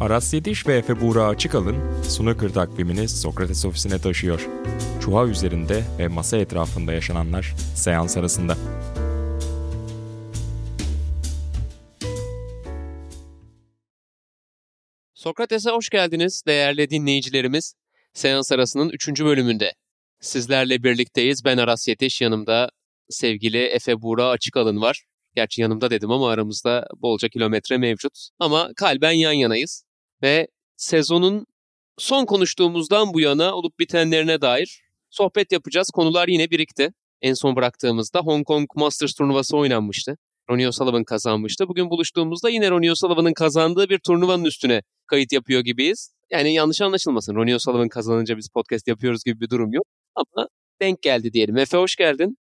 Aras Yediş ve Efe Buğra Açıkalın Snooker takvimini Sokrates ofisine taşıyor. Çuha üzerinde ve masa etrafında yaşananlar seans arasında. Sokrates'e hoş geldiniz değerli dinleyicilerimiz. Seans arasının 3. bölümünde. Sizlerle birlikteyiz. Ben Aras Yetiş, yanımda sevgili Efe Buğra Açıkalın var. Gerçi yanımda dedim ama aramızda bolca kilometre mevcut. Ama kalben yan yanayız. Ve sezonun son konuştuğumuzdan bu yana olup bitenlerine dair sohbet yapacağız. Konular yine birikti. En son bıraktığımızda Hong Kong Masters turnuvası oynanmıştı. Ronnie O'Sullivan kazanmıştı. Bugün buluştuğumuzda yine Ronnie O'Sullivan'ın kazandığı bir turnuvanın üstüne kayıt yapıyor gibiyiz. Yani yanlış anlaşılmasın. Ronnie O'Sullivan kazanınca biz podcast yapıyoruz gibi bir durum yok. Ama denk geldi diyelim. Efe hoş geldin.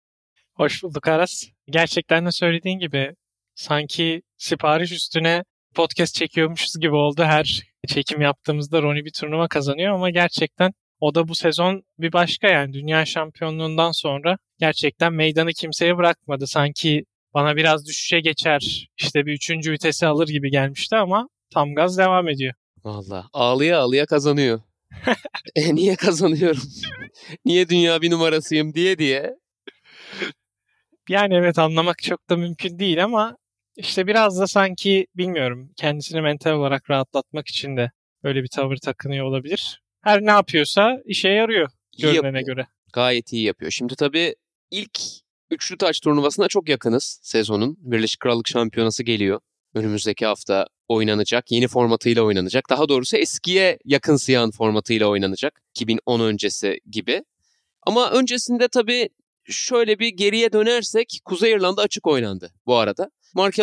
Hoş bulduk Aras. Gerçekten de söylediğin gibi sanki sipariş üstüne podcast çekiyormuşuz gibi oldu. Her çekim yaptığımızda Ronnie bir turnuva kazanıyor ama gerçekten o da bu sezon bir başka yani dünya şampiyonluğundan sonra gerçekten meydanı kimseye bırakmadı. Sanki bana biraz düşüşe geçer işte bir üçüncü vitesi alır gibi gelmişti ama tam gaz devam ediyor. Valla ağlıya ağlıya kazanıyor. e, niye kazanıyorum? niye dünya bir numarasıyım diye diye. Yani evet anlamak çok da mümkün değil ama işte biraz da sanki bilmiyorum kendisini mental olarak rahatlatmak için de öyle bir tavır takınıyor olabilir. Her ne yapıyorsa işe yarıyor görünene göre. Gayet iyi yapıyor. Şimdi tabii ilk üçlü taç turnuvasına çok yakınız sezonun. Birleşik Krallık Şampiyonası geliyor. Önümüzdeki hafta oynanacak. Yeni formatıyla oynanacak. Daha doğrusu eskiye yakınsayan formatıyla oynanacak. 2010 öncesi gibi. Ama öncesinde tabii şöyle bir geriye dönersek Kuzey İrlanda açık oynandı bu arada. Mark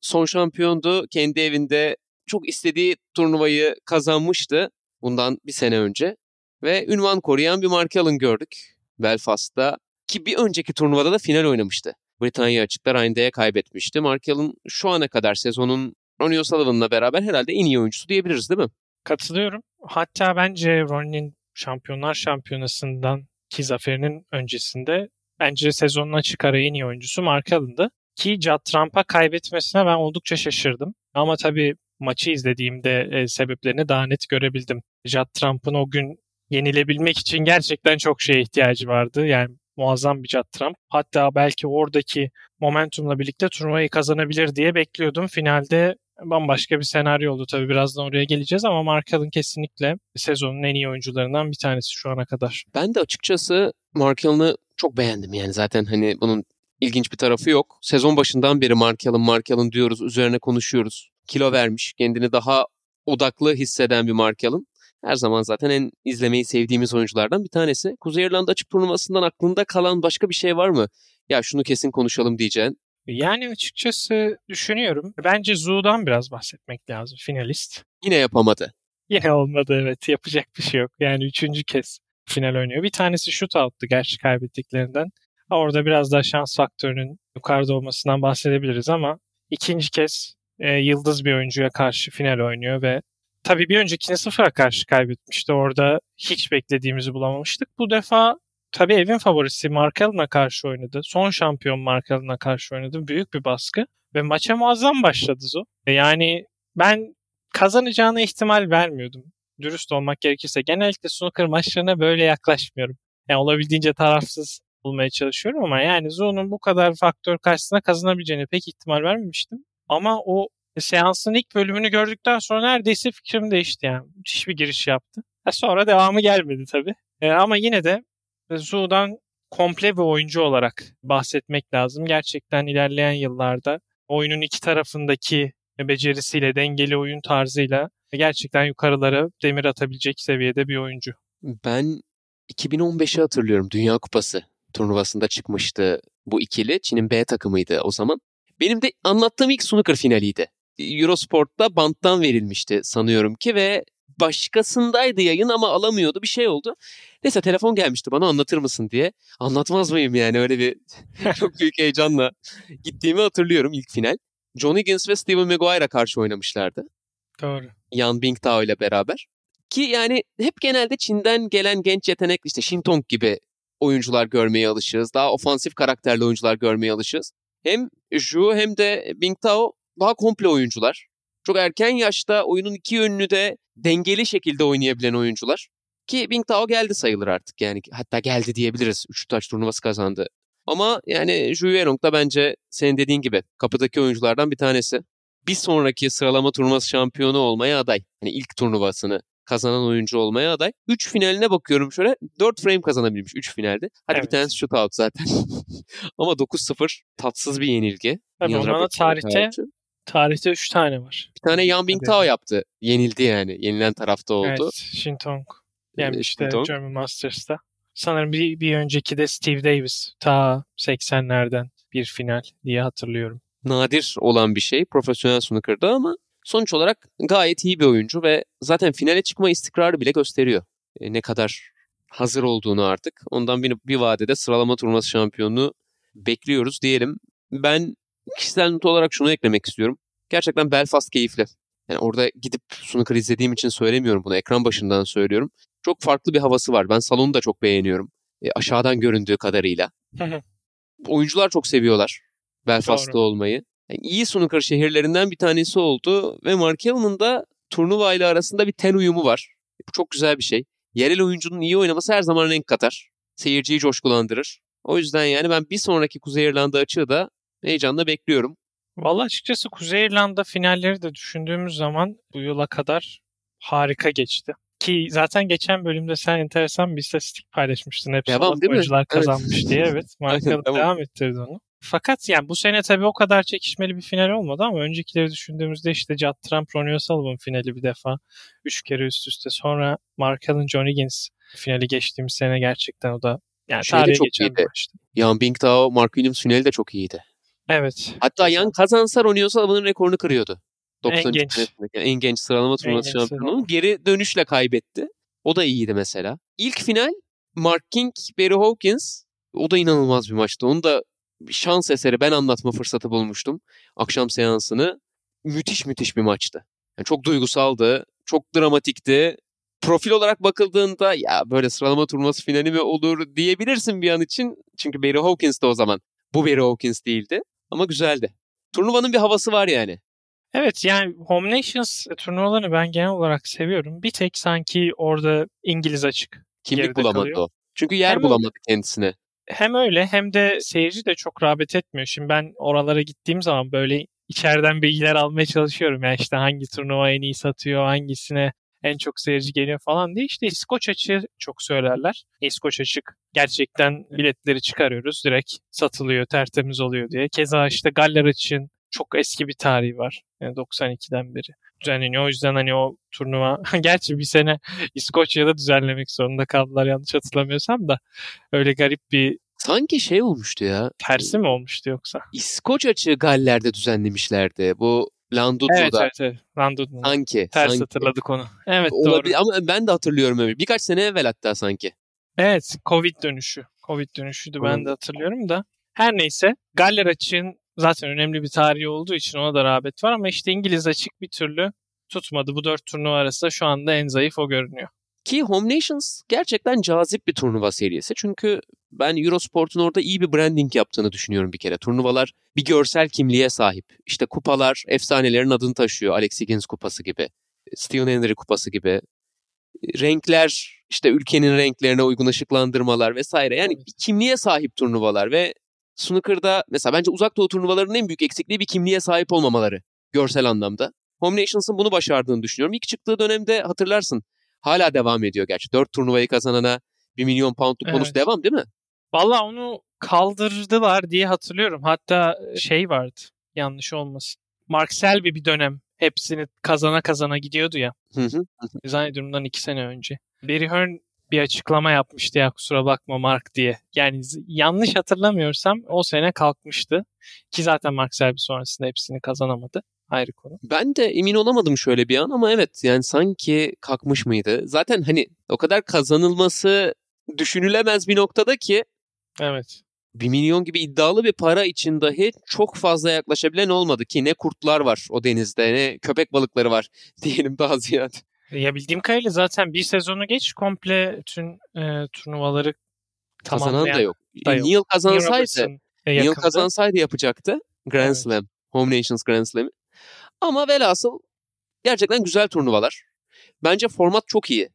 son şampiyondu. Kendi evinde çok istediği turnuvayı kazanmıştı bundan bir sene önce. Ve ünvan koruyan bir Mark gördük Belfast'ta. Ki bir önceki turnuvada da final oynamıştı. Britanya açıklar Ryan'da'ya kaybetmişti. Mark şu ana kadar sezonun Ronnie O'Sullivan'la beraber herhalde en iyi oyuncusu diyebiliriz değil mi? Katılıyorum. Hatta bence Ronnie'nin Şampiyonlar Şampiyonası'ndan ki zaferinin öncesinde bence sezonun açık ara en iyi oyuncusu Mark Allen'dı. Ki Judd Trump'a kaybetmesine ben oldukça şaşırdım. Ama tabii maçı izlediğimde e, sebeplerini daha net görebildim. Judd Trump'ın o gün yenilebilmek için gerçekten çok şeye ihtiyacı vardı. Yani muazzam bir Judd Trump. Hatta belki oradaki momentumla birlikte turnuvayı kazanabilir diye bekliyordum. Finalde bambaşka bir senaryo oldu tabii birazdan oraya geleceğiz ama Mark Allen kesinlikle sezonun en iyi oyuncularından bir tanesi şu ana kadar. Ben de açıkçası Mark Allen'ı çok beğendim yani zaten hani bunun ilginç bir tarafı yok. Sezon başından beri Mark Allen, Mark Allen diyoruz, üzerine konuşuyoruz. Kilo vermiş, kendini daha odaklı hisseden bir Mark Allen. Her zaman zaten en izlemeyi sevdiğimiz oyunculardan bir tanesi. Kuzey İrlanda açık turnuvasından aklında kalan başka bir şey var mı? Ya şunu kesin konuşalım diyeceğin. Yani açıkçası düşünüyorum. Bence Zoo'dan biraz bahsetmek lazım finalist. Yine yapamadı. Yine olmadı evet. Yapacak bir şey yok. Yani üçüncü kez final oynuyor. Bir tanesi shootout'tu gerçi kaybettiklerinden. Orada biraz daha şans faktörünün yukarıda olmasından bahsedebiliriz ama ikinci kez e, yıldız bir oyuncuya karşı final oynuyor ve tabii bir öncekine sıfıra karşı kaybetmişti. Orada hiç beklediğimizi bulamamıştık. Bu defa tabii evin favorisi Mark Allen'a karşı oynadı. Son şampiyon Mark Allen'a karşı oynadı. Büyük bir baskı ve maça muazzam başladı Zo. E, yani ben kazanacağına ihtimal vermiyordum. Dürüst olmak gerekirse genellikle snooker maçlarına böyle yaklaşmıyorum. Yani olabildiğince tarafsız bulmaya çalışıyorum ama yani Zoo'nun bu kadar faktör karşısında kazanabileceğine pek ihtimal vermemiştim. Ama o seansın ilk bölümünü gördükten sonra neredeyse fikrim değişti yani. Müthiş bir giriş yaptı. Sonra devamı gelmedi tabii. E ama yine de Zoo'dan komple bir oyuncu olarak bahsetmek lazım. Gerçekten ilerleyen yıllarda oyunun iki tarafındaki becerisiyle, dengeli oyun tarzıyla gerçekten yukarılara demir atabilecek seviyede bir oyuncu. Ben 2015'i hatırlıyorum Dünya Kupası turnuvasında çıkmıştı bu ikili. Çin'in B takımıydı o zaman. Benim de anlattığım ilk snooker finaliydi. Eurosport'ta banttan verilmişti sanıyorum ki ve başkasındaydı yayın ama alamıyordu bir şey oldu. Neyse telefon gelmişti bana anlatır mısın diye. Anlatmaz mıyım yani öyle bir çok büyük heyecanla gittiğimi hatırlıyorum ilk final. John Higgins ve Steven Maguire'a karşı oynamışlardı. Doğru. Yan Bingtao ile beraber. Ki yani hep genelde Çin'den gelen genç yetenek işte Shintong gibi oyuncular görmeye alışığız. Daha ofansif karakterli oyuncular görmeye alışığız. Hem Zhu hem de Bingtao daha komple oyuncular. Çok erken yaşta oyunun iki yönünü de dengeli şekilde oynayabilen oyuncular. Ki Bingtao geldi sayılır artık yani hatta geldi diyebiliriz. Üçlü taç turnuvası kazandı. Ama yani Ju Yerong da bence senin dediğin gibi kapıdaki oyunculardan bir tanesi. Bir sonraki sıralama turnuvası şampiyonu olmaya aday. Hani ilk turnuvasını kazanan oyuncu olmaya aday. 3 finaline bakıyorum şöyle. 4 frame kazanabilmiş 3 finalde. Hadi Evet. bir tanesi shootout zaten. Ama 9-0 tatsız bir yenilgi. Tabii ondan da tarihte tarihte 3 tane var. Bir tane Yan Bingtao yaptı. Yenildi yani. Yenilen tarafta oldu. Evet, Shintong. Yani Ee, işte Shinton. German Masters'ta. Sanırım bir, bir önceki de Steve Davis. Ta 80'lerden bir final diye hatırlıyorum. nadir olan bir şey profesyonel snooker'da ama sonuç olarak gayet iyi bir oyuncu ve zaten finale çıkma istikrarı bile gösteriyor. E, ne kadar hazır olduğunu artık. Ondan bir, bir vadede sıralama turnuvası şampiyonluğu bekliyoruz diyelim. Ben kişisel not olarak şunu eklemek istiyorum. Gerçekten Belfast keyifli. Yani orada gidip snooker izlediğim için söylemiyorum bunu. Ekran başından söylüyorum. Çok farklı bir havası var. Ben salonu da çok beğeniyorum. E, aşağıdan göründüğü kadarıyla. Oyuncular çok seviyorlar Belfast'ta Doğru. olmayı. Yani iyi snooker şehirlerinden bir tanesi oldu ve Mark Allen'ın da turnuva ile arasında bir ten uyumu var. Bu çok güzel bir şey. Yerel oyuncunun iyi oynaması her zaman renk katar. Seyirciyi coşkulandırır. O yüzden yani ben bir sonraki Kuzey İrlanda açığı da heyecanla bekliyorum. Vallahi açıkçası Kuzey İrlanda finalleri de düşündüğümüz zaman bu yıla kadar harika geçti. Ki zaten geçen bölümde sen enteresan bir istatistik paylaşmıştın. Hep Devam değil mi? oyuncular Evet. kazanmış diye. Evet. Mark Aynen, Allen devam. devam ettirdi onu. Fakat yani bu sene tabii o kadar çekişmeli bir final olmadı ama öncekileri düşündüğümüzde işte Judd Trump, Ronnie O'Sullivan finali bir defa. Üç kere üst üste. Sonra Mark Allen, John Higgins finali geçtiğimiz sene gerçekten o da yani Şey tarihe çok geçen bir iyiydi. maçtı. Yan Bingtao, Mark Williams finali de çok iyiydi. Evet. Hatta Yan kazansa Ronnie O'Sullivan'ın rekorunu kırıyordu. En 93 genç. senesindeki en genç sıralama turnuvası şampiyonu. Geri dönüşle kaybetti. O da iyiydi mesela. İlk final Mark King, Barry Hawkins. O da inanılmaz bir maçtı. Onu da bir şans eseri ben anlatma fırsatı bulmuştum. Akşam seansını. Müthiş müthiş bir maçtı. Yani çok duygusaldı. Çok dramatikti. Profil olarak bakıldığında ya böyle sıralama turnuvası finali mi olur diyebilirsin bir an için. Çünkü Barry Hawkins de o zaman. Bu Barry Hawkins değildi. Ama güzeldi. Turnuvanın bir havası var yani. Evet yani Home Nations turnuvalarını ben genel olarak seviyorum. Bir tek sanki orada İngiliz açık. Kimlik bulamadı kalıyor. o. Çünkü yer Hem bulamadı kendisine. Hem öyle hem de seyirci de çok rağbet etmiyor. Şimdi ben oralara gittiğim zaman böyle içeriden bilgiler almaya çalışıyorum. Yani işte hangi turnuva en iyi satıyor, hangisine en çok seyirci geliyor falan diye. İşte İskoç açığı çok söylerler. İskoç açık gerçekten biletleri çıkarıyoruz. Direkt satılıyor, tertemiz oluyor diye. Keza işte Galler açığın çok eski bir tarihi var. Yani 92'den beri düzenleniyor. O yüzden hani o turnuva gerçi bir sene İskoçya'da düzenlemek zorunda kaldılar yanlış hatırlamıyorsam da öyle garip bir Sanki şey olmuştu ya. tersi mi olmuştu yoksa? İskoç açığı Galler'de düzenlemişlerdi. Bu Landudlu'da. Evet evet evet. London'da. Sanki. Ters sanki. hatırladık onu. Evet Olabilir doğru. ama ben de hatırlıyorum öyle. Birkaç sene evvel hatta sanki. Evet Covid dönüşü. Covid dönüşüydü ben de hatırlıyorum da. Her neyse Galler açığın zaten önemli bir tarihi olduğu için ona da rağbet var ama işte İngiliz açık bir türlü tutmadı. Bu dört turnuva arasında şu anda en zayıf o görünüyor. Ki Home Nations gerçekten cazip bir turnuva serisi. Çünkü ben Eurosport'un orada iyi bir branding yaptığını düşünüyorum bir kere. Turnuvalar bir görsel kimliğe sahip. İşte kupalar efsanelerin adını taşıyor. Alex Higgins kupası gibi. Stephen Henry kupası gibi. Renkler işte ülkenin renklerine uygun ışıklandırmalar vesaire. Yani bir kimliğe sahip turnuvalar ve snooker'da mesela bence uzak doğu turnuvalarının en büyük eksikliği bir kimliğe sahip olmamaları görsel anlamda. Home Nations'ın bunu başardığını düşünüyorum. İlk çıktığı dönemde hatırlarsın hala devam ediyor gerçi. Dört turnuvayı kazanana 1 milyon poundluk bonus Evet. devam değil mi? Valla onu kaldırdılar diye hatırlıyorum. Hatta şey vardı yanlış olmasın. Mark Selby bir dönem hepsini kazana kazana gidiyordu ya. Hı hı. Zannediyorum iki sene önce. Barry Hearn bir açıklama yapmıştı ya kusura bakma Mark diye. Yani yanlış hatırlamıyorsam o sene kalkmıştı. Ki zaten Mark Selby sonrasında hepsini kazanamadı. Ayrı konu. Ben de emin olamadım şöyle bir an ama evet yani sanki kalkmış mıydı? Zaten hani o kadar kazanılması düşünülemez bir noktada ki Evet. 1 milyon gibi iddialı bir para için dahi çok fazla yaklaşabilen olmadı ki ne kurtlar var o denizde ne köpek balıkları var diyelim daha ziyade. Ya bildiğim kadarıyla zaten bir sezonu geç komple bütün e, turnuvaları Kazanan da yok. da yok. Neil kazansaydı, Neil yakındı. kazansaydı yapacaktı Grand Evet. Slam, Home Nations Grand Slam'i. Ama velhasıl Gerçekten güzel turnuvalar. Bence format çok iyi.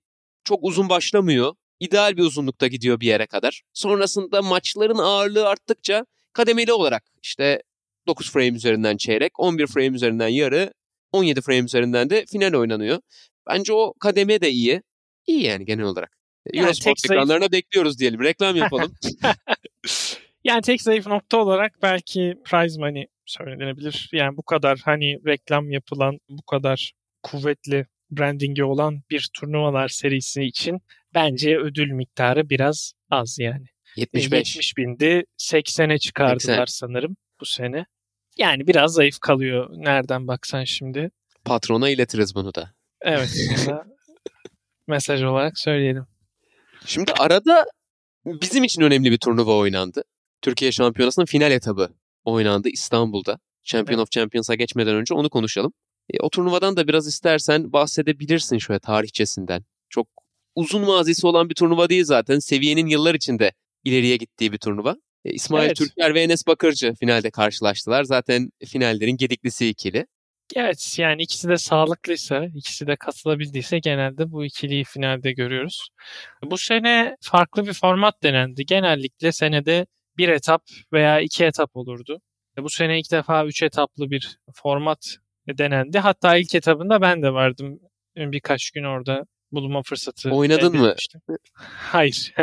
Çok uzun başlamıyor. İdeal bir uzunlukta gidiyor bir yere kadar. Sonrasında maçların ağırlığı arttıkça kademeli olarak işte 9 frame üzerinden çeyrek, 11 frame üzerinden yarı, 17 frame üzerinden de final oynanıyor. Bence o kademe de iyi. İyi yani genel olarak. Yani Eurosport ekranlarına bekliyoruz diyelim. Reklam yapalım. Yani tek zayıf nokta olarak belki prize money söylenebilir. Yani bu kadar hani reklam yapılan, bu kadar kuvvetli brandingi olan bir turnuvalar serisi için bence ödül miktarı biraz az yani. 75. 70 bindi. 80'e çıkardılar 80. sanırım bu sene. Yani biraz zayıf kalıyor nereden baksan şimdi. Patrona iletiriz bunu da. Evet. mesaj olarak söyleyelim. Şimdi arada bizim için önemli bir turnuva oynandı. Türkiye Şampiyonası'nın final etabı oynandı İstanbul'da. Champion of Champions'a geçmeden önce onu konuşalım. E, o turnuvadan da biraz istersen bahsedebilirsin şöyle tarihçesinden. Çok uzun mazisi olan bir turnuva değil zaten. Seviyenin yıllar içinde ileriye gittiği bir turnuva. E, İsmail Evet. Türker ve Enes Bakırcı finalde karşılaştılar. Zaten finallerin gediklisi ikili. Evet yani ikisi de sağlıklıysa, ikisi de katılabildiyse genelde bu ikiliyi finalde görüyoruz. Bu sene farklı bir format denendi. Genellikle senede bir etap veya iki etap olurdu. E, Bu sene ilk defa üç etaplı bir format denendi. Hatta ilk etabında ben de vardım. Birkaç gün orada bulunma fırsatı Oynadın mı? Hayır.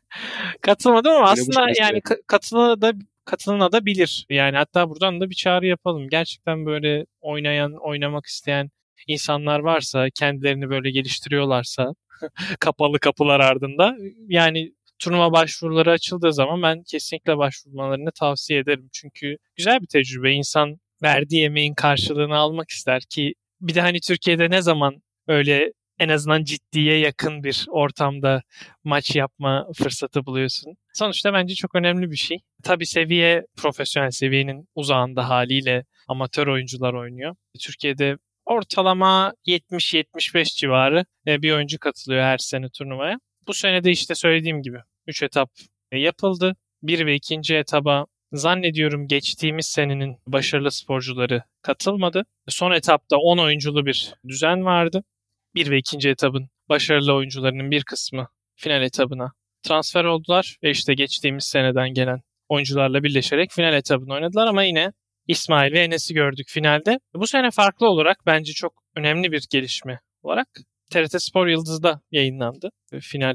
Katılmadım ama aslında yani ka- katılada katılınabilir. Yani hatta buradan da bir çağrı yapalım. Gerçekten böyle oynayan, oynamak isteyen insanlar varsa, kendilerini böyle geliştiriyorlarsa kapalı kapılar ardında yani turnuva başvuruları açıldığı zaman ben kesinlikle başvurmalarını tavsiye ederim. Çünkü güzel bir tecrübe. İnsan verdiği emeğin karşılığını almak ister ki bir de hani Türkiye'de ne zaman öyle en azından ciddiye yakın bir ortamda maç yapma fırsatı buluyorsun. Sonuçta bence çok önemli bir şey. Tabii seviye profesyonel seviyenin uzağında haliyle amatör oyuncular oynuyor. Türkiye'de ortalama 70-75 civarı e, bir oyuncu katılıyor her sene turnuvaya. Bu sene de işte söylediğim gibi 3 etap e, yapıldı. 1 ve 2. etaba zannediyorum geçtiğimiz senenin başarılı sporcuları katılmadı. Son etapta 10 oyunculu bir düzen vardı. 1 ve 2. etabın başarılı oyuncularının bir kısmı final etabına transfer oldular ve işte geçtiğimiz seneden gelen oyuncularla birleşerek final etabını oynadılar ama yine İsmail ve Enes'i gördük finalde. Bu sene farklı olarak bence çok önemli bir gelişme olarak TRT Spor Yıldız'da yayınlandı final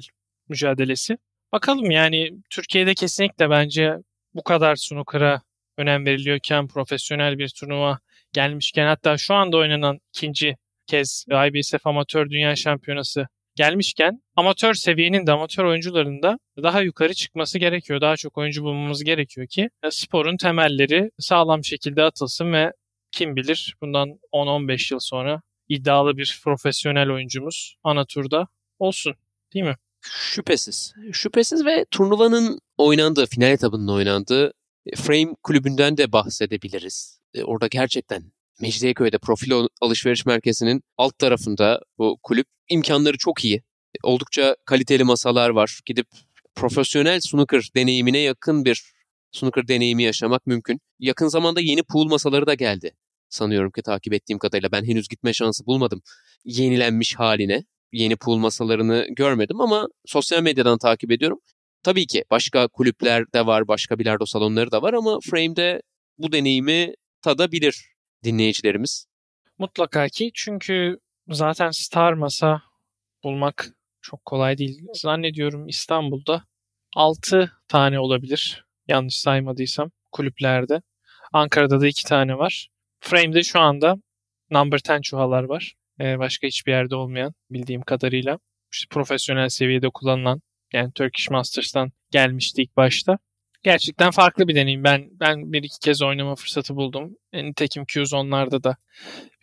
mücadelesi. Bakalım yani Türkiye'de kesinlikle bence bu kadar snooker'a önem veriliyorken profesyonel bir turnuva gelmişken hatta şu anda oynanan ikinci kez IBSF Amatör Dünya Şampiyonası gelmişken amatör seviyenin de amatör oyuncuların da daha yukarı çıkması gerekiyor. Daha çok oyuncu bulmamız gerekiyor ki e, sporun temelleri sağlam şekilde atılsın ve kim bilir bundan 10-15 yıl sonra iddialı bir profesyonel oyuncumuz ana turda olsun. Değil mi? Şüphesiz. Şüphesiz ve turnuvanın oynandığı, final etabının oynandığı e, Frame kulübünden de bahsedebiliriz. E, Orada gerçekten Mecidiyeköy'de Profil Al- Alışveriş Merkezi'nin alt tarafında bu kulüp imkanları çok iyi. Oldukça kaliteli masalar var. Gidip profesyonel snooker deneyimine yakın bir snooker deneyimi yaşamak mümkün. Yakın zamanda yeni pool masaları da geldi. Sanıyorum ki takip ettiğim kadarıyla ben henüz gitme şansı bulmadım. Yenilenmiş haline yeni pool masalarını görmedim ama sosyal medyadan takip ediyorum. Tabii ki başka kulüpler de var, başka bilardo salonları da var ama Frame'de bu deneyimi tadabilir dinleyicilerimiz. Mutlaka ki çünkü zaten star masa bulmak çok kolay değil. Zannediyorum İstanbul'da 6 tane olabilir. Yanlış saymadıysam kulüplerde. Ankara'da da 2 tane var. Frame'de şu anda number 10 çuhalar var. Ee, başka hiçbir yerde olmayan bildiğim kadarıyla. İşte profesyonel seviyede kullanılan yani Turkish Masters'tan gelmişti ilk başta. Gerçekten farklı bir deneyim. Ben ben bir iki kez oynama fırsatı buldum. Nitekim Q-Zone'larda da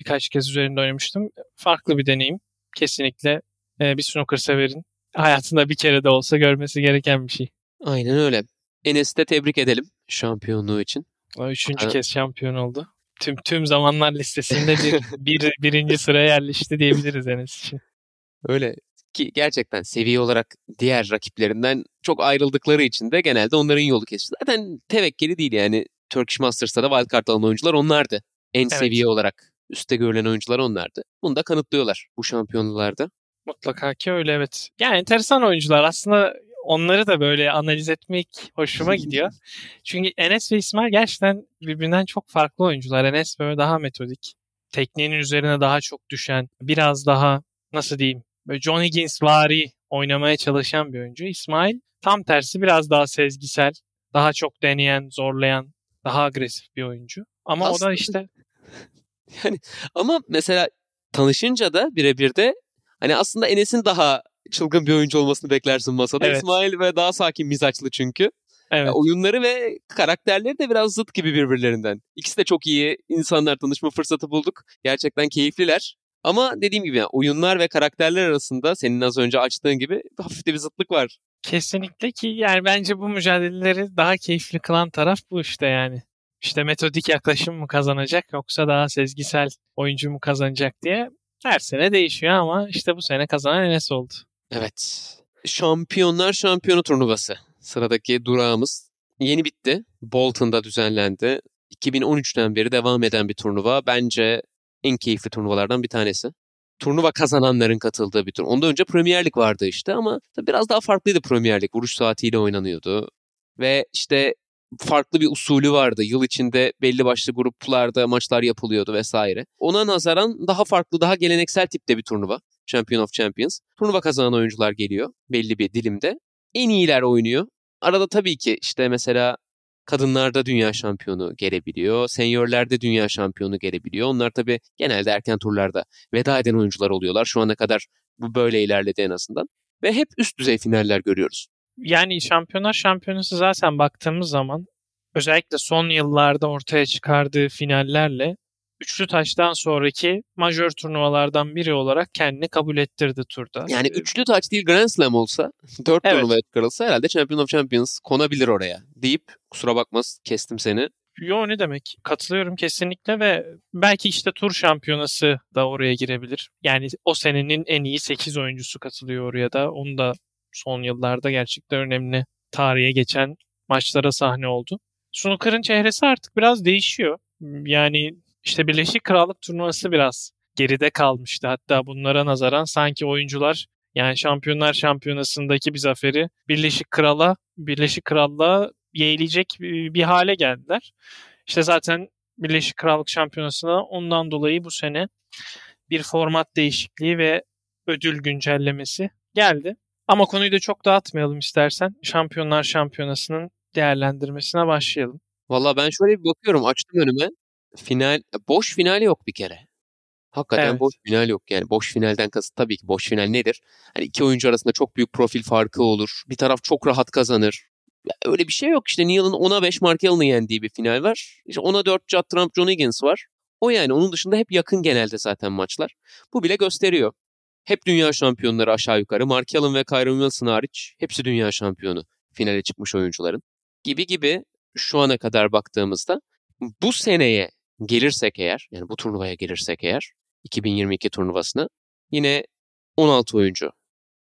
birkaç kez üzerinde oynamıştım. Farklı bir deneyim. Kesinlikle e, bir snooker severin hayatında bir kere de olsa görmesi gereken bir şey. Aynen öyle. Enes'i de tebrik edelim şampiyonluğu için. O üçüncü Evet. kez şampiyon oldu. Tüm tüm zamanlar listesinde bir, bir birinci sıraya yerleşti diyebiliriz Enes için. Öyle ki gerçekten seviye olarak diğer rakiplerinden çok ayrıldıkları için de genelde onların yolu kesiyor. Zaten tevekkeli değil yani Turkish Masters'ta da wildcard alan oyuncular onlardı. En Evet. seviye olarak üstte görülen oyuncular onlardı. Bunu da kanıtlıyorlar bu şampiyonlarda. Mutlaka ki öyle evet. Yani enteresan oyuncular aslında onları da böyle analiz etmek hoşuma gidiyor. Çünkü Enes ve İsmail gerçekten birbirinden çok farklı oyuncular. Enes böyle daha metodik. Tekniğinin üzerine daha çok düşen, biraz daha nasıl diyeyim, böyle John Higgins vari oynamaya çalışan bir oyuncu. İsmail tam tersi biraz daha sezgisel, daha çok deneyen, zorlayan, daha agresif bir oyuncu. Ama Aslında, o da işte yani ama mesela tanışınca da birebir de hani aslında Enes'in daha çılgın bir oyuncu olmasını beklersin masada. Evet. İsmail ve daha sakin mizaçlı çünkü. Evet. oyunları ve karakterleri de biraz zıt gibi birbirlerinden. İkisi de çok iyi insanlar tanışma fırsatı bulduk. Gerçekten keyifliler. Ama dediğim gibi yani oyunlar ve karakterler arasında senin az önce açtığın gibi hafif de bir zıtlık var. Kesinlikle ki yani bence bu mücadeleleri daha keyifli kılan taraf bu işte yani. İşte metodik yaklaşım mı kazanacak yoksa daha sezgisel oyuncu mu kazanacak diye her sene değişiyor ama işte bu sene kazanan Enes oldu. Evet. Şampiyonlar Şampiyonu turnuvası. Sıradaki durağımız yeni bitti. Bolton'da düzenlendi. 2013'ten beri devam eden bir turnuva. Bence en keyifli turnuvalardan bir tanesi. Turnuva kazananların katıldığı bir turnuva. Ondan önce Premier Lig vardı işte ama biraz daha farklıydı Premier Lig. Vuruş saatiyle oynanıyordu. Ve işte farklı bir usulü vardı. Yıl içinde belli başlı gruplarda maçlar yapılıyordu vesaire. Ona nazaran daha farklı, daha geleneksel tipte bir turnuva. Champion of Champions. Turnuva kazanan oyuncular geliyor belli bir dilimde. En iyiler oynuyor. Arada tabii ki işte mesela kadınlarda dünya şampiyonu gelebiliyor. Senyörlerde dünya şampiyonu gelebiliyor. Onlar tabii genelde erken turlarda veda eden oyuncular oluyorlar. Şu ana kadar bu böyle ilerledi en azından. Ve hep üst düzey finaller görüyoruz. Yani şampiyonlar şampiyonası zaten baktığımız zaman özellikle son yıllarda ortaya çıkardığı finallerle üçlü taştan sonraki majör turnuvalardan biri olarak kendini kabul ettirdi turda. Yani üçlü taç değil Grand Slam olsa dört evet. turnuvaya çıkarılsa herhalde Champion of Champions konabilir oraya deyip kusura bakmaz kestim seni. Yo ne demek? Katılıyorum kesinlikle ve belki işte tur şampiyonası da oraya girebilir. Yani o senenin en iyi 8 oyuncusu katılıyor oraya da. Onu da son yıllarda gerçekten önemli tarihe geçen maçlara sahne oldu. Snooker'ın çehresi artık biraz değişiyor. Yani işte Birleşik Krallık turnuvası biraz geride kalmıştı. Hatta bunlara nazaran sanki oyuncular yani Şampiyonlar Şampiyonası'ndaki bir zaferi Birleşik Kral'a Birleşik Krallığa yeğleyecek bir hale geldiler. İşte zaten Birleşik Krallık Şampiyonası'na ondan dolayı bu sene bir format değişikliği ve ödül güncellemesi geldi. Ama konuyu da çok dağıtmayalım istersen. Şampiyonlar Şampiyonası'nın değerlendirmesine başlayalım. Valla ben şöyle bir bakıyorum açtım önüme. Final boş final yok bir kere. Hakikaten evet. boş final yok yani. Boş finalden kasıt tabii ki boş final nedir? Hani iki oyuncu arasında çok büyük profil farkı olur. Bir taraf çok rahat kazanır. Ya öyle bir şey yok işte Neal'ın 10'a 5 Mark Allen'ı yendiği bir final var. İşte 10'a 4 Judd Trump John Higgins var. O yani onun dışında hep yakın genelde zaten maçlar. Bu bile gösteriyor. Hep dünya şampiyonları aşağı yukarı. Mark Allen ve Kyron Wilson hariç hepsi dünya şampiyonu finale çıkmış oyuncuların. Gibi gibi şu ana kadar baktığımızda bu seneye gelirsek eğer yani bu turnuvaya gelirsek eğer 2022 turnuvasına yine 16 oyuncu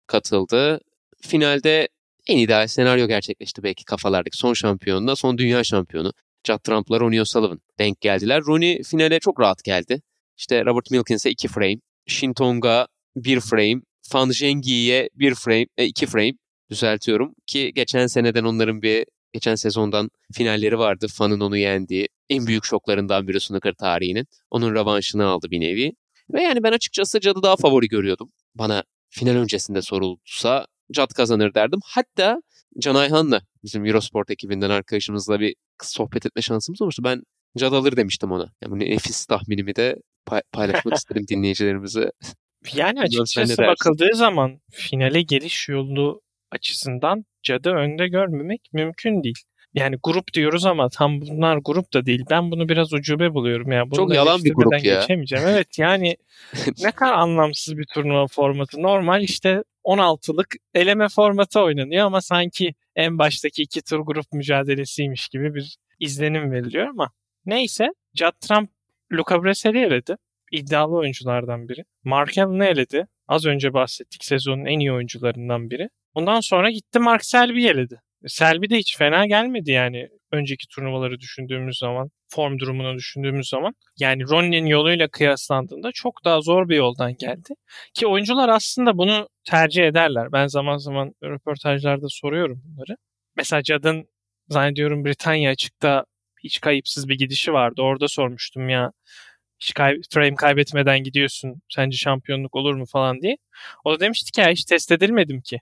katıldı. Finalde en ideal senaryo gerçekleşti belki kafalardaki son şampiyonuna son dünya şampiyonu. Judd Trump'la Ronnie O'Sullivan denk geldiler. Ronnie finale çok rahat geldi. İşte Robert Milkins'e 2 frame, Shintonga 1 frame, Fan Zhengi'ye 1 frame, 2 e, frame düzeltiyorum ki geçen seneden onların bir geçen sezondan finalleri vardı. Fan'ın onu yendiği en büyük şoklarından biri snooker tarihinin. Onun revanşını aldı bir nevi. Ve yani ben açıkçası Cad'ı daha favori görüyordum. Bana final öncesinde sorulsa Cad kazanır derdim. Hatta Can Ayhan'la bizim Eurosport ekibinden arkadaşımızla bir sohbet etme şansımız olmuştu. Ben Cad alır demiştim ona. Yani bu nefis tahminimi de paylaşmak istedim dinleyicilerimize. Yani açıkçası bakıldığı zaman finale geliş yolu açısından Cad'ı önde görmemek mümkün değil. Yani grup diyoruz ama tam bunlar grup da değil. Ben bunu biraz ucube buluyorum ya. Bunu Çok yalan bir grup ya. Geçemeyeceğim. Evet yani ne kadar anlamsız bir turnuva formatı. Normal işte 16'lık eleme formatı oynanıyor ama sanki en baştaki iki tur grup mücadelesiymiş gibi bir izlenim veriliyor ama neyse Judd Trump Luca Bressel'i eledi. İddialı oyunculardan biri. Mark Allen'ı eledi. Az önce bahsettik sezonun en iyi oyuncularından biri. Ondan sonra gitti Mark Selby eledi. Selby de hiç fena gelmedi yani önceki turnuvaları düşündüğümüz zaman, form durumunu düşündüğümüz zaman. Yani Ronnie'nin yoluyla kıyaslandığında çok daha zor bir yoldan geldi. Ki oyuncular aslında bunu tercih ederler. Ben zaman zaman röportajlarda soruyorum bunları. Mesela Cad'ın zannediyorum Britanya açıkta hiç kayıpsız bir gidişi vardı. Orada sormuştum ya hiç kay- frame kaybetmeden gidiyorsun. Sence şampiyonluk olur mu falan diye. O da demişti ki ya hiç test edilmedim ki.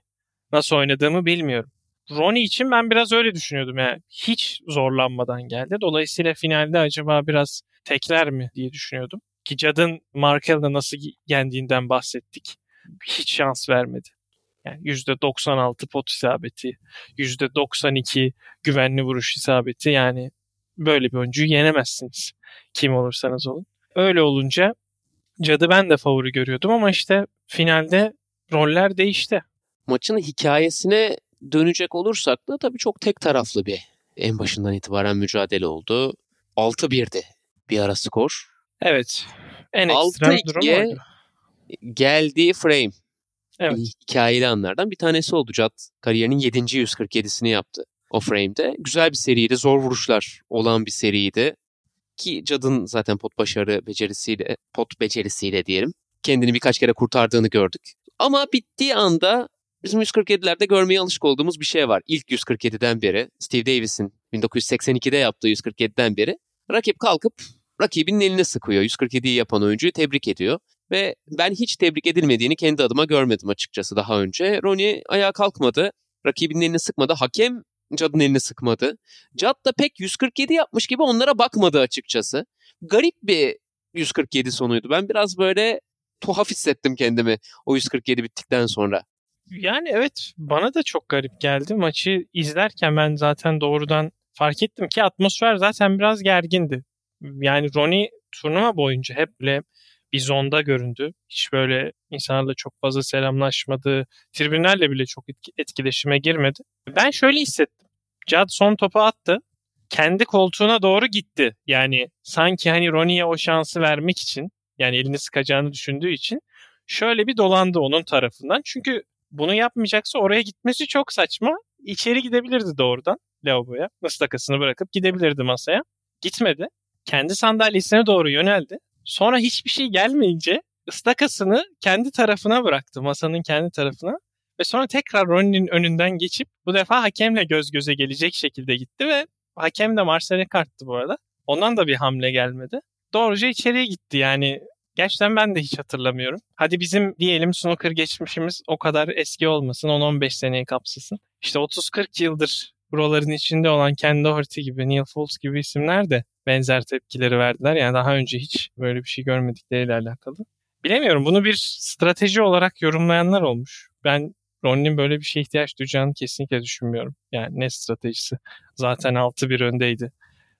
Nasıl oynadığımı bilmiyorum. Ronnie için ben biraz öyle düşünüyordum. Yani hiç zorlanmadan geldi. Dolayısıyla finalde acaba biraz tekler mi diye düşünüyordum. Ki Cad'ın Markel'da nasıl yendiğinden bahsettik. Hiç şans vermedi. Yani %96 pot isabeti, %92 güvenli vuruş isabeti yani böyle bir oyuncuyu yenemezsiniz. Kim olursanız olun. Öyle olunca Cad'ı ben de favori görüyordum ama işte finalde roller değişti. Maçın hikayesine dönecek olursak da tabii çok tek taraflı bir en başından itibaren mücadele oldu. 6-1'di bir ara skor. Evet. En ekstrem durum oydu. geldiği frame. Evet. Hikayeli anlardan bir tanesi oldu. Cad kariyerinin 7. 147'sini yaptı o frame'de. Güzel bir seriydi. Zor vuruşlar olan bir seriydi. Ki Cad'ın zaten pot başarı becerisiyle, pot becerisiyle diyelim. Kendini birkaç kere kurtardığını gördük. Ama bittiği anda bizim 147'lerde görmeye alışık olduğumuz bir şey var. İlk 147'den beri Steve Davis'in 1982'de yaptığı 147'den beri rakip kalkıp rakibinin eline sıkıyor. 147'yi yapan oyuncuyu tebrik ediyor. Ve ben hiç tebrik edilmediğini kendi adıma görmedim açıkçası daha önce. Ronnie ayağa kalkmadı. Rakibinin elini sıkmadı. Hakem Cad'ın elini sıkmadı. Cad da pek 147 yapmış gibi onlara bakmadı açıkçası. Garip bir 147 sonuydu. Ben biraz böyle tuhaf hissettim kendimi o 147 bittikten sonra. Yani evet bana da çok garip geldi. Maçı izlerken ben zaten doğrudan fark ettim ki atmosfer zaten biraz gergindi. Yani Ronnie turnuva boyunca hep böyle bir zonda göründü. Hiç böyle insanlarla çok fazla selamlaşmadı. Tribünlerle bile çok etkileşime girmedi. Ben şöyle hissettim. Cad son topu attı. Kendi koltuğuna doğru gitti. Yani sanki hani Ronnie'ye o şansı vermek için yani elini sıkacağını düşündüğü için şöyle bir dolandı onun tarafından. Çünkü bunu yapmayacaksa oraya gitmesi çok saçma. İçeri gidebilirdi doğrudan lavaboya. Istakasını bırakıp gidebilirdi masaya. Gitmedi. Kendi sandalyesine doğru yöneldi. Sonra hiçbir şey gelmeyince ıstakasını kendi tarafına bıraktı. Masanın kendi tarafına. Ve sonra tekrar Ronnie'nin önünden geçip bu defa hakemle göz göze gelecek şekilde gitti ve hakem de Marcel'e karttı bu arada. Ondan da bir hamle gelmedi. Doğruca içeriye gitti yani. Gerçekten ben de hiç hatırlamıyorum. Hadi bizim diyelim snooker geçmişimiz o kadar eski olmasın. 10-15 seneyi kapsasın. İşte 30-40 yıldır buraların içinde olan Ken Doherty gibi, Neil Foulds gibi isimler de benzer tepkileri verdiler. Yani daha önce hiç böyle bir şey görmedikleriyle alakalı. Bilemiyorum bunu bir strateji olarak yorumlayanlar olmuş. Ben Ronnie'nin böyle bir şeye ihtiyaç duyacağını kesinlikle düşünmüyorum. Yani ne stratejisi? Zaten 6-1 öndeydi.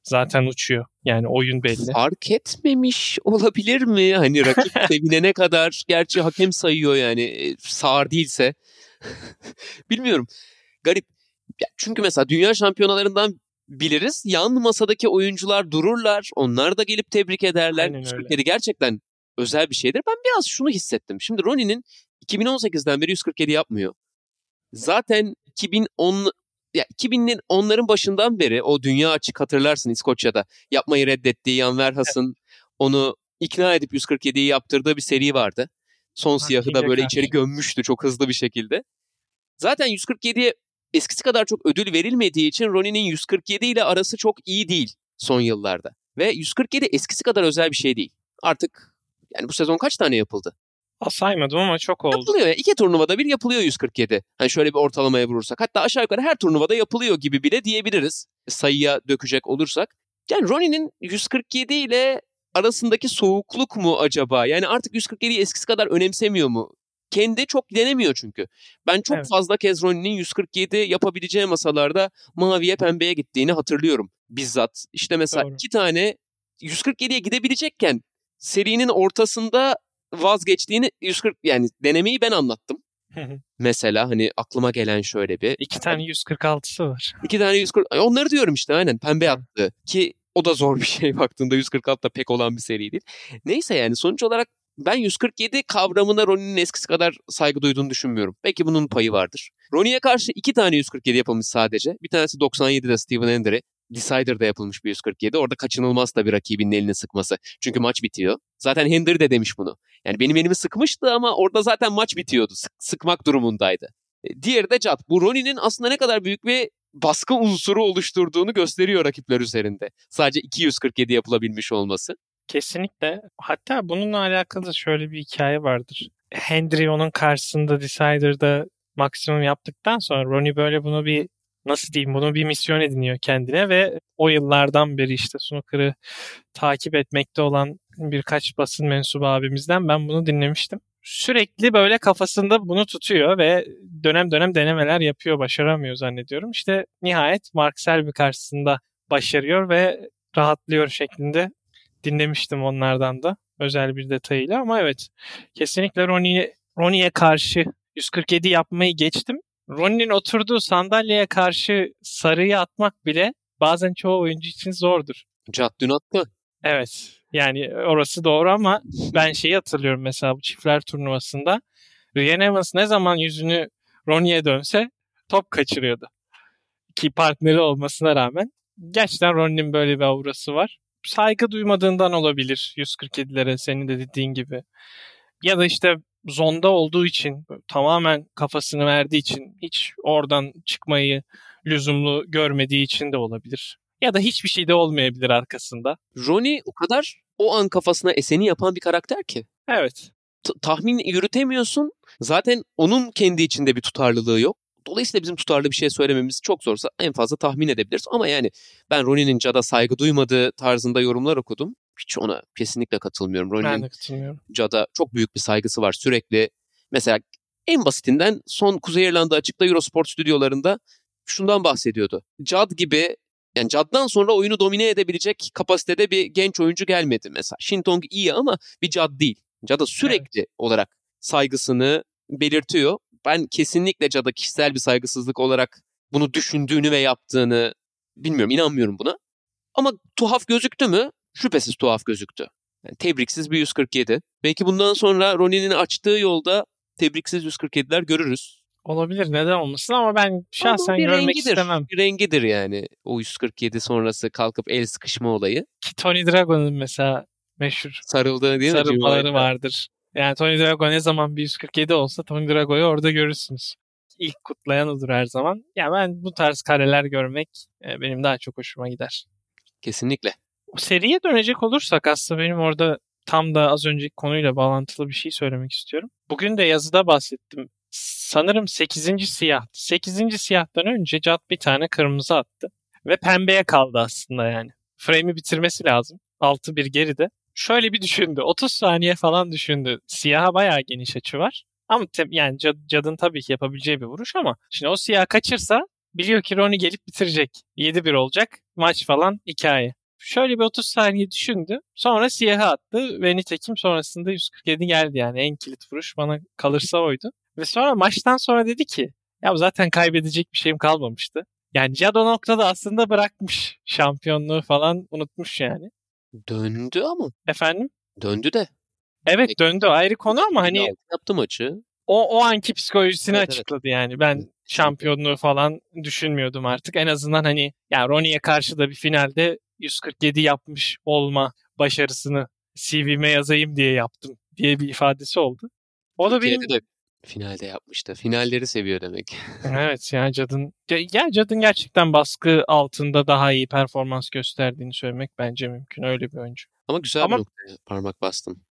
Zaten uçuyor. Yani oyun belli. Fark etmemiş olabilir mi? Hani rakip sevinene kadar gerçi hakem sayıyor yani e, sağır değilse. Bilmiyorum. Garip. Ya çünkü mesela dünya şampiyonalarından biliriz. Yan masadaki oyuncular dururlar. Onlar da gelip tebrik ederler. Aynen gerçekten özel bir şeydir. Ben biraz şunu hissettim. Şimdi Ronnie'nin 2018'den beri 147 yapmıyor. Zaten 2010 ya 2000'lerin onların başından beri o dünya açık hatırlarsın İskoçya'da yapmayı reddettiği Jan Verhas'ın onu ikna edip 147'yi yaptırdığı bir seri vardı. Son siyahı da böyle içeri gömmüştü çok hızlı bir şekilde. Zaten 147'ye eskisi kadar çok ödül verilmediği için Ronnie'nin 147 ile arası çok iyi değil son yıllarda. Ve 147 eskisi kadar özel bir şey değil. Artık yani bu sezon kaç tane yapıldı? Saymadım ama çok oldu. Yapılıyor ya. İki turnuvada bir yapılıyor 147. Hani şöyle bir ortalamaya vurursak. Hatta aşağı yukarı her turnuvada yapılıyor gibi bile diyebiliriz. Sayıya dökecek olursak. Yani Ronnie'nin 147 ile arasındaki soğukluk mu acaba? Yani artık 147'yi eskisi kadar önemsemiyor mu? Kendi çok denemiyor çünkü. Ben çok evet. fazla kez Ronnie'nin 147 yapabileceği masalarda maviye pembeye gittiğini hatırlıyorum bizzat. İşte mesela Doğru. iki tane 147'ye gidebilecekken serinin ortasında vazgeçtiğini 140 yani denemeyi ben anlattım. Mesela hani aklıma gelen şöyle bir. İki tane 146'sı var. İki tane 140. Onları diyorum işte aynen pembe attı. Ki o da zor bir şey baktığında 146 da pek olan bir seri değil. Neyse yani sonuç olarak ben 147 kavramına Ronnie'nin eskisi kadar saygı duyduğunu düşünmüyorum. Belki bunun payı vardır. Ronnie'ye karşı iki tane 147 yapılmış sadece. Bir tanesi 97'de Steven Hendry. Decider'da yapılmış bir 147. Orada kaçınılmaz tabii rakibinin elini sıkması. Çünkü maç bitiyor. Zaten Hendry de demiş bunu. Yani benim elimi sıkmıştı ama orada zaten maç bitiyordu. Sık, sıkmak durumundaydı. E, diğeri de Jad. Bu Ronnie'nin aslında ne kadar büyük bir baskı unsuru oluşturduğunu gösteriyor rakipler üzerinde. Sadece 247 yapılabilmiş olması. Kesinlikle. Hatta bununla alakalı şöyle bir hikaye vardır. Hendry onun karşısında Decider'da maksimum yaptıktan sonra Ronnie böyle bunu bir nasıl diyeyim bunu bir misyon ediniyor kendine ve o yıllardan beri işte snooker'ı takip etmekte olan birkaç basın mensubu abimizden ben bunu dinlemiştim. Sürekli böyle kafasında bunu tutuyor ve dönem dönem denemeler yapıyor, başaramıyor zannediyorum. İşte nihayet Mark Selby karşısında başarıyor ve rahatlıyor şeklinde dinlemiştim onlardan da özel bir detayıyla ama evet kesinlikle Ronnie'ye Ronnie karşı 147 yapmayı geçtim. Ronnie'nin oturduğu sandalyeye karşı sarıyı atmak bile bazen çoğu oyuncu için zordur. Cad dün attı. Evet. Yani orası doğru ama ben şeyi hatırlıyorum mesela bu çiftler turnuvasında. Ryan Evans ne zaman yüzünü Ronnie'ye dönse top kaçırıyordu. Ki partneri olmasına rağmen. Gerçekten Ronnie'nin böyle bir aurası var. Saygı duymadığından olabilir 147'lere senin de dediğin gibi. Ya da işte zonda olduğu için tamamen kafasını verdiği için hiç oradan çıkmayı lüzumlu görmediği için de olabilir. Ya da hiçbir şey de olmayabilir arkasında. Ronnie o kadar o an kafasına eseni yapan bir karakter ki. Evet. T- tahmin yürütemiyorsun. Zaten onun kendi içinde bir tutarlılığı yok. Dolayısıyla bizim tutarlı bir şey söylememiz çok zorsa en fazla tahmin edebiliriz. Ama yani ben Ronnie'nin Cad'a saygı duymadığı tarzında yorumlar okudum. Hiç ona kesinlikle katılmıyorum. De katılmıyorum. Cad'a çok büyük bir saygısı var. Sürekli mesela en basitinden son Kuzey İrlanda açıkta Eurosport stüdyolarında şundan bahsediyordu. Cad gibi yani Cad'dan sonra oyunu domine edebilecek kapasitede bir genç oyuncu gelmedi mesela. Shintong iyi ama bir Cad değil. Cad'a sürekli evet. olarak saygısını belirtiyor. Ben kesinlikle Cad'a kişisel bir saygısızlık olarak bunu düşündüğünü ve yaptığını bilmiyorum, inanmıyorum buna. Ama tuhaf gözüktü mü? Şüphesiz tuhaf gözüktü. Yani tebriksiz bir 147. Belki bundan sonra Ronnie'nin açtığı yolda tebriksiz 147'ler görürüz. Olabilir neden olmasın ama ben şahsen bir görmek rengidir. istemem. Bir rengidir yani o 147 sonrası kalkıp el sıkışma olayı. Ki Tony Dragon'un mesela meşhur Sarıldığı değil mi? Sarılmaları White'la? vardır. Yani Tony Drago ne zaman bir 147 olsa Tony Drago'yu orada görürsünüz. İlk kutlayan odur her zaman. Ya ben bu tarz kareler görmek e, benim daha çok hoşuma gider. Kesinlikle. Seriye dönecek olursak aslında benim orada tam da az önceki konuyla bağlantılı bir şey söylemek istiyorum. Bugün de yazıda bahsettim. Sanırım 8. siyah. 8. siyahtan önce Cad bir tane kırmızı attı. Ve pembeye kaldı aslında yani. Frame'i bitirmesi lazım. 6-1 geride. Şöyle bir düşündü. 30 saniye falan düşündü. Siyaha bayağı geniş açı var. Ama te- yani Cad, Cad'ın tabii ki yapabileceği bir vuruş ama şimdi o siyah kaçırsa biliyor ki Ronnie gelip bitirecek. 7-1 olacak. Maç falan hikaye şöyle bir 30 saniye düşündü. Sonra siyahı attı ve nitekim sonrasında 147 geldi yani en kilit vuruş bana kalırsa oydu. Ve sonra maçtan sonra dedi ki ya zaten kaybedecek bir şeyim kalmamıştı. Yani Jad o noktada aslında bırakmış şampiyonluğu falan unutmuş yani. Döndü ama. Efendim? Döndü de. Evet döndü ayrı konu ama hani yaptı maçı. o, o anki psikolojisini Evet, evet. açıkladı yani. Ben şampiyonluğu falan düşünmüyordum artık. En azından hani ya Ronnie'ye karşı da bir finalde 147 yapmış olma başarısını CV'me yazayım diye yaptım diye bir ifadesi oldu. O da benim de finalde yapmıştı. Finalleri seviyor demek. evet ya Cad'ın ya Cad'ın gerçekten baskı altında daha iyi performans gösterdiğini söylemek bence mümkün öyle bir oyuncu. Ama güzel Ama- bir noktaya parmak bastın.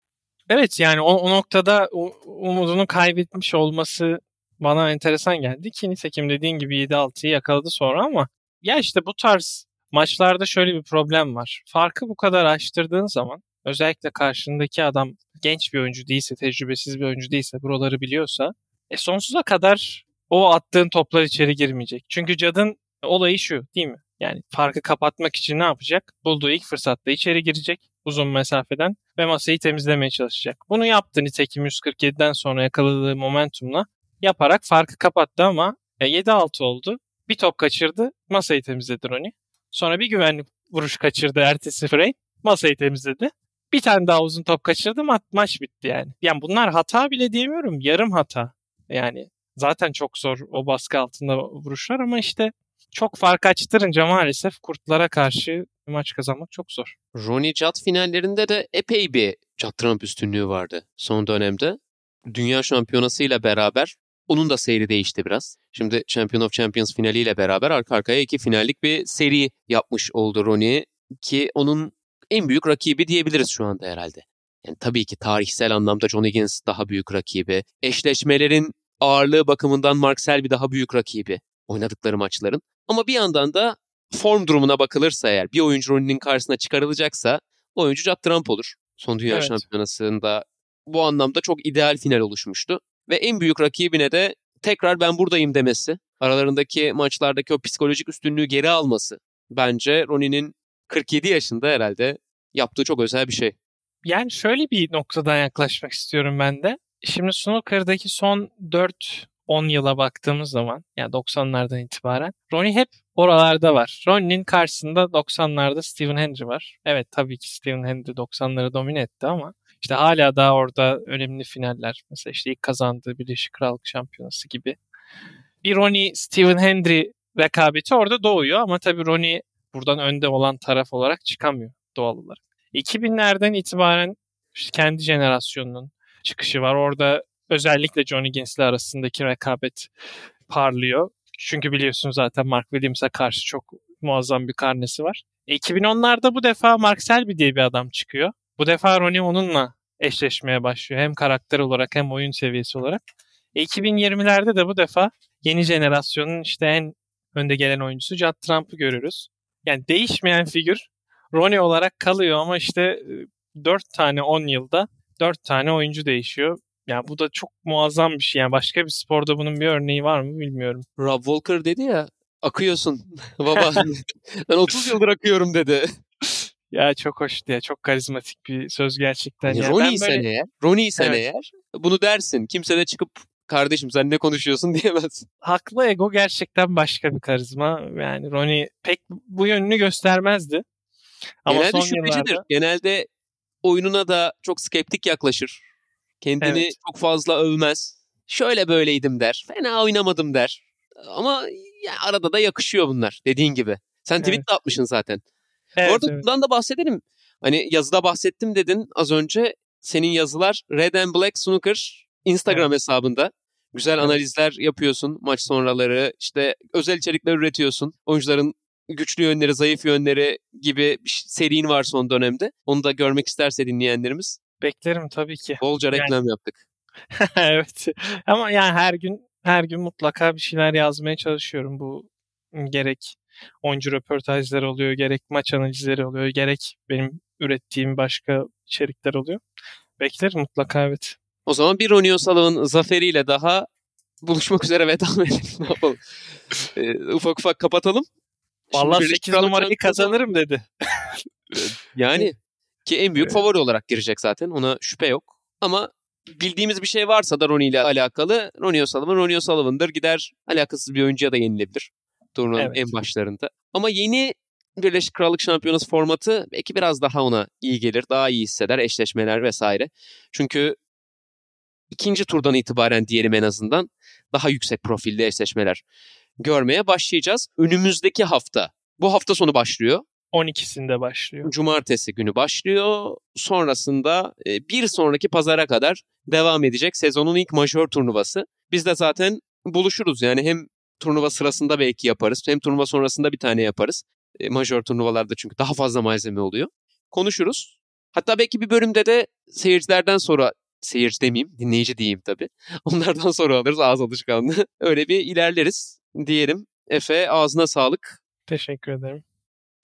Evet yani o, o noktada umudunu kaybetmiş olması bana enteresan geldi ki nitekim dediğin gibi 7-6'yı yakaladı sonra ama ya işte bu tarz maçlarda şöyle bir problem var. Farkı bu kadar açtırdığın zaman özellikle karşındaki adam genç bir oyuncu değilse, tecrübesiz bir oyuncu değilse, buraları biliyorsa e sonsuza kadar o attığın toplar içeri girmeyecek. Çünkü Cad'ın olayı şu değil mi? Yani farkı kapatmak için ne yapacak? Bulduğu ilk fırsatta içeri girecek uzun mesafeden ve masayı temizlemeye çalışacak. Bunu yaptı nitekim 147'den sonra yakaladığı momentumla yaparak farkı kapattı ama e, 7-6 oldu. Bir top kaçırdı, masayı temizledi Ronnie. Sonra bir güvenlik vuruş kaçırdı ertesi frame, masayı temizledi. Bir tane daha uzun top kaçırdı ma- maç bitti yani. Yani bunlar hata bile diyemiyorum, yarım hata. Yani Zaten çok zor o baskı altında vuruşlar ama işte çok fark açtırınca maalesef kurtlara karşı maç kazanmak çok zor. Ronnie Judd finallerinde de epey bir Judd Trump üstünlüğü vardı son dönemde. Dünya şampiyonasıyla beraber onun da seyri değişti biraz. Şimdi Champion of Champions finaliyle beraber arka arkaya iki finallik bir seri yapmış oldu Ronnie ki onun en büyük rakibi diyebiliriz şu anda herhalde. Yani tabii ki tarihsel anlamda John Higgins daha büyük rakibi. Eşleşmelerin ağırlığı bakımından Mark Selby daha büyük rakibi oynadıkları maçların. Ama bir yandan da form durumuna bakılırsa eğer bir oyuncu Ronnie'nin karşısına çıkarılacaksa o oyuncu Judd Trump olur. Son Dünya Evet. Şampiyonası'nda bu anlamda çok ideal final oluşmuştu. Ve en büyük rakibine de tekrar ben buradayım demesi, aralarındaki maçlardaki o psikolojik üstünlüğü geri alması bence Ronnie'nin 47 yaşında herhalde yaptığı çok özel bir şey. Yani şöyle bir noktadan yaklaşmak istiyorum ben de. Şimdi snooker'daki son 4-10 yıla baktığımız zaman yani 90'lardan itibaren Ronnie hep oralarda var. Ronnie'nin karşısında 90'larda Stephen Hendry var. Evet tabii ki Stephen Hendry 90'ları domine etti ama işte hala daha orada önemli finaller. Mesela işte ilk kazandığı Birleşik Krallık Şampiyonası gibi. Bir Ronnie Stephen Hendry rekabeti orada doğuyor ama tabii Ronnie buradan önde olan taraf olarak çıkamıyor doğal olarak. 2000'lerden itibaren işte kendi jenerasyonunun çıkışı var. Orada özellikle Johnny Higgins'le arasındaki rekabet parlıyor. Çünkü biliyorsun zaten Mark Williams'a karşı çok muazzam bir karnesi var. E, 2010'larda bu defa Mark Selby diye bir adam çıkıyor. Bu defa Ronnie onunla eşleşmeye başlıyor. Hem karakter olarak hem oyun seviyesi olarak. E, 2020'lerde de bu defa yeni jenerasyonun işte en önde gelen oyuncusu Judd Trump'ı görürüz. Yani değişmeyen figür Ronnie olarak kalıyor ama işte 4 tane 10 yılda 4 tane oyuncu değişiyor. Yani bu da çok muazzam bir şey. Yani başka bir sporda bunun bir örneği var mı bilmiyorum. Rob Walker dedi ya akıyorsun baba. ben 30 yıldır akıyorum dedi. Ya çok hoş diye çok karizmatik bir söz gerçekten. Yani ya. Ronnie Ben sen böyle- eğer, Ronnie sen Evet. eğer bunu dersin. Kimse de çıkıp kardeşim sen ne konuşuyorsun diyemez. haklı ego gerçekten başka bir karizma. Yani Ronnie pek bu yönünü göstermezdi. Ama Genelde son şüphecidir. yıllarda Genelde oyununa da çok skeptik yaklaşır. Kendini Evet. çok fazla övmez. Şöyle böyleydim der. Fena oynamadım der. Ama ya arada da yakışıyor bunlar dediğin gibi. Sen tweet Evet. de atmışsın zaten. Evet, Bu arada evet. bundan da bahsedelim. Hani yazıda bahsettim dedin az önce. Senin yazılar Red and Black Snooker Instagram hesabında. Güzel Evet. analizler yapıyorsun maç sonraları. işte özel içerikler üretiyorsun. Oyuncuların güçlü yönleri, zayıf yönleri gibi bir serin var son dönemde. Onu da görmek isterse dinleyenlerimiz. beklerim tabii ki. Bolca Yani- reklam yaptık. evet. Ama yani her gün her gün mutlaka bir şeyler yazmaya çalışıyorum. Bu gerek oyuncu röportajları oluyor, gerek maç analizleri oluyor, gerek benim ürettiğim başka içerikler oluyor. Beklerim mutlaka evet. O zaman bir Ronnie O'Sullivan zaferiyle daha buluşmak üzere veda edelim. ne yapalım? Ee, ufak ufak kapatalım. Vallahi Birleşik 8 Krallık numarayı kazanırım dedi. Yani ki en büyük Evet. favori olarak girecek zaten ona şüphe yok. Ama bildiğimiz bir şey varsa da Ronnie ile alakalı Ronnie O'Sullivan, Ronnie O'Sullivan'dır. Gider alakasız bir oyuncuya da yenilebilir turnuvanın Evet. en başlarında. Ama yeni Birleşik Krallık Şampiyonası formatı belki biraz daha ona iyi gelir. Daha iyi hisseder eşleşmeler vesaire. Çünkü ikinci turdan itibaren diyelim en azından daha yüksek profilli eşleşmeler görmeye başlayacağız. Önümüzdeki hafta, bu hafta sonu başlıyor. 12'sinde başlıyor. Cumartesi günü başlıyor. Sonrasında e, bir sonraki pazara kadar devam edecek sezonun ilk majör turnuvası. Biz de zaten buluşuruz yani hem turnuva sırasında belki yaparız hem turnuva sonrasında bir tane yaparız. E, majör turnuvalarda çünkü daha fazla malzeme oluyor. Konuşuruz. Hatta belki bir bölümde de seyircilerden sonra seyirci demeyeyim, dinleyici diyeyim tabii. Onlardan sonra alırız ağız alışkanlığı. Öyle bir ilerleriz diyelim. Efe ağzına sağlık Teşekkür ederim.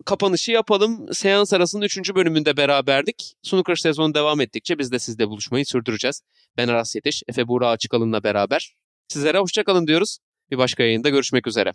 kapanışı yapalım. Seans arasının 3. bölümünde beraberdik. Snooker sezonu devam ettikçe biz de sizle buluşmayı sürdüreceğiz. Ben Aras Yetiş, Efe Buğra Açıkalın'la beraber. Sizlere hoşçakalın diyoruz. Bir başka yayında görüşmek üzere.